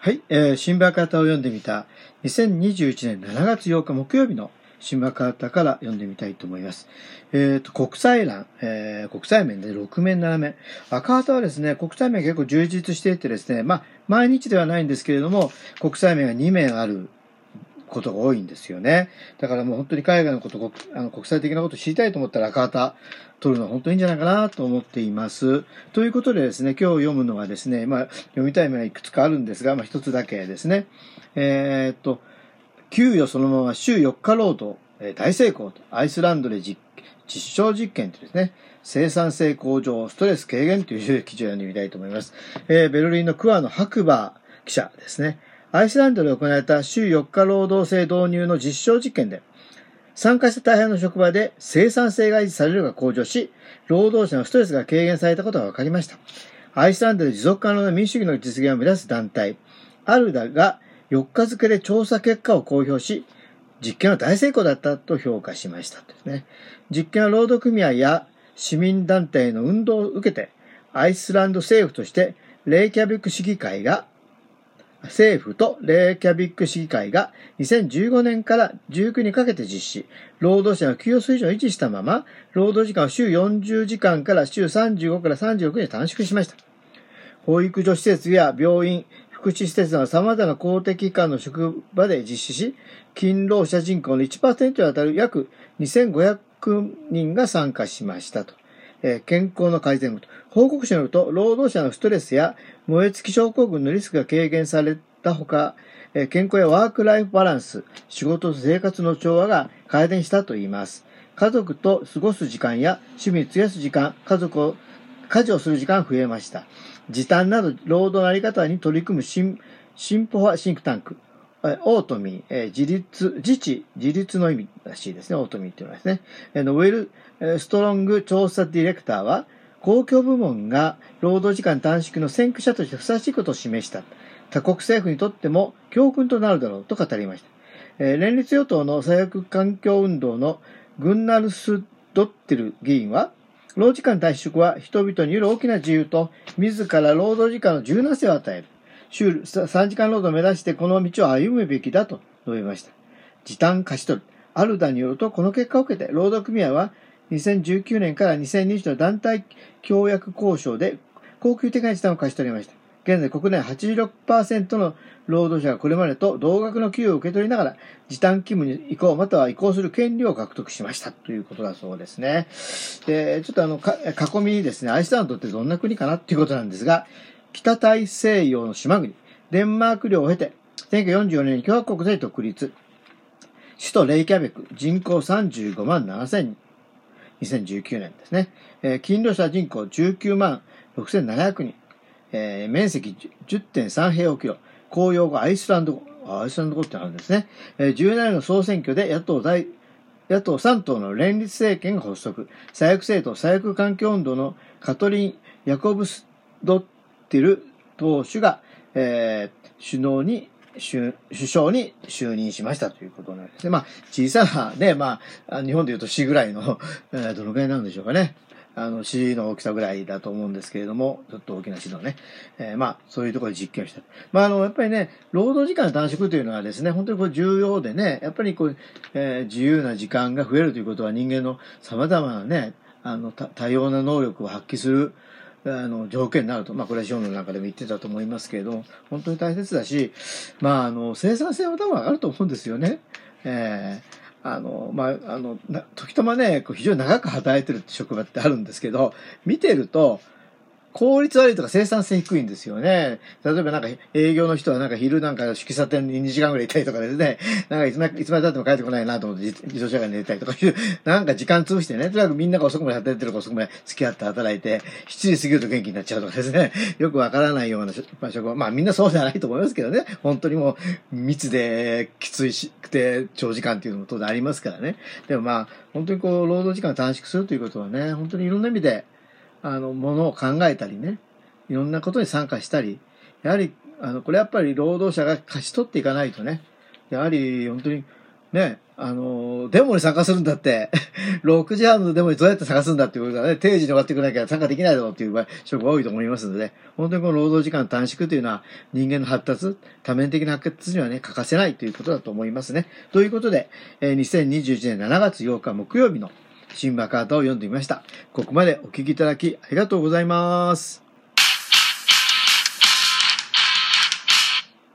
はい、えー、新聞方を読んでみた2021年7月8日木曜日の新聞方から読んでみたいと思います。えっ、と、国際欄、えー、国際面で6面7面。赤旗はですね、国際面結構充実していてですね、まあ、毎日ではないんですけれども、国際面が2面あることが多いんですよね。だからもう本当に海外のこと、あの国際的なことを知りたいと思ったら赤旗取るのは本当にいいんじゃないかなと思っています。ということでですね、今日読むのはですね、まあ、読みたい面はいくつかあるんですが、まあ、一つだけですね。えー、っと、給与そのまま週4日労働、え大成功と、アイスランドで実実証実験とですね、生産性向上、ストレス軽減という記事を読んでみたいと思います。えー、ベルリンのクワの白馬記者ですね。アイスランドで行われた週4日労働制導入の実証実験で、参加した大半の職場で生産性が維持されるが向上し、労働者のストレスが軽減されたことが分かりました。アイスランドで持続可能な民主主義の実現を目指す団体、アルダが4日付で調査結果を公表し、実験は大成功だったと評価しましたですね。実験は労働組合や市民団体の運動を受けて、アイスランド政府としてレイキャビック市議会が政府とレーキャビック市議会が2015年から19にかけて実施、労働者の給与水準を維持したまま、労働時間を週40時間から週35から36に短縮しました。保育所施設や病院、福祉施設など様々な公的機関の職場で実施し、勤労者人口の1%に当たる約2500人が参加しましたと。え健康の改善と。報告書によると、労働者のストレスや燃え尽き症候群のリスクが軽減されたほか、え健康やワークライフバランス、仕事と生活の調和が改善したといいます。家族と過ごす時間や趣味に費やす時間、家族を、家事をする時間が増えました。時短など労働のあり方に取り組む進進歩派シンクタンク、オートミー、自立、自治、自立の意味らしいですね、オートミーっていうのはですね。ウェル、えストロング調査ディレクターは、公共部門が労働時間短縮の先駆者としてふさわしいことを示した。他国政府にとっても教訓となるだろうと語りました。え、連立与党の左翼環境運動のグンナルス・ドッテル議員は、労時間短縮は人々による大きな自由と自ら労働時間の柔軟性を与える。週3時間労働を目指してこの道を歩むべきだと述べました。時短貸し取る。アルダによると、この結果を受けて、労働組合は2019年から2020の団体協約交渉で高級的な時短を貸し取りました。現在国内86%の労働者がこれまでと同額の給与を受け取りながら時短勤務に移行または移行する権利を獲得しましたということだそうですね。で、ちょっとあの、囲みにですね、アイスランドってどんな国かなっていうことなんですが、北大西洋の島国、デンマーク領を経て、1944年に共和国で独立。首都レイキャベク、人口35万7千人。2019年ですね。えー、勤労者人口19万6700人。えー、面積10.3平方キロ。公用語アイスランド語。アイスランド語ってあるんですね。えー、17年の総選挙で野党大、野党3党の連立政権が発足。左翼政党、左翼環境運動のカトリン・ヤコブス・ドッティル党首が、えー、首脳に首相に就任しましたということなんですね。まあ、小さなね、まあ、日本で言うと市ぐらいの、え、どのぐらいなんでしょうかね。あの、市の大きさぐらいだと思うんですけれども、ちょっと大きな市のね、えー、まあ、そういうところで実験をした。まあ、あの、やっぱりね、労働時間短縮というのはですね、本当にこう重要でね、やっぱりこう、えー、自由な時間が増えるということは人間の様々なね、あの、多様な能力を発揮する、あの、条件になると。まあ、これは資本の中でも言ってたと思いますけれども、本当に大切だし、まあ、あの、生産性は多分上がると思うんですよね。えー、あの、まあ、あの、時たまね、こう非常に長く働いてる職場ってあるんですけど、見てると、効率悪いとか生産性低いんですよね。例えばなんか営業の人はなんか昼なんか喫茶店に2時間ぐらいいたりとかですね、なんかいつまいつまで経っても帰ってこないなと思って自 動車が寝たりとかいう、なんか時間潰してね、とにかくみんなが遅くまで働いてるか遅くまで付き合って働いて、7時過ぎると元気になっちゃうとかですね、よくわからないような職場、まあみんなそうじゃないと思いますけどね、本当にもう密できついしくて長時間っていうのも当然ありますからね。でもまあ、本当にこう、労働時間を短縮するということはね、本当にいろんな意味で、あの、ものを考えたりね、いろんなことに参加したり、やはり、あの、これやっぱり労働者が勝ち取っていかないとね、やはり本当に、ね、あの、デモに参加するんだって、6時半のデモにどうやって参加すんだっていうことがね、定時に終わってくれなきゃ参加できないだろうっていう人が多いと思いますので、本当にこの労働時間短縮というのは人間の発達、多面的な発達にはね、欠かせないということだと思いますね。ということで、2021年7月8日木曜日の新バカードを読んでみました。ここまでお聴きいただきありがとうございます。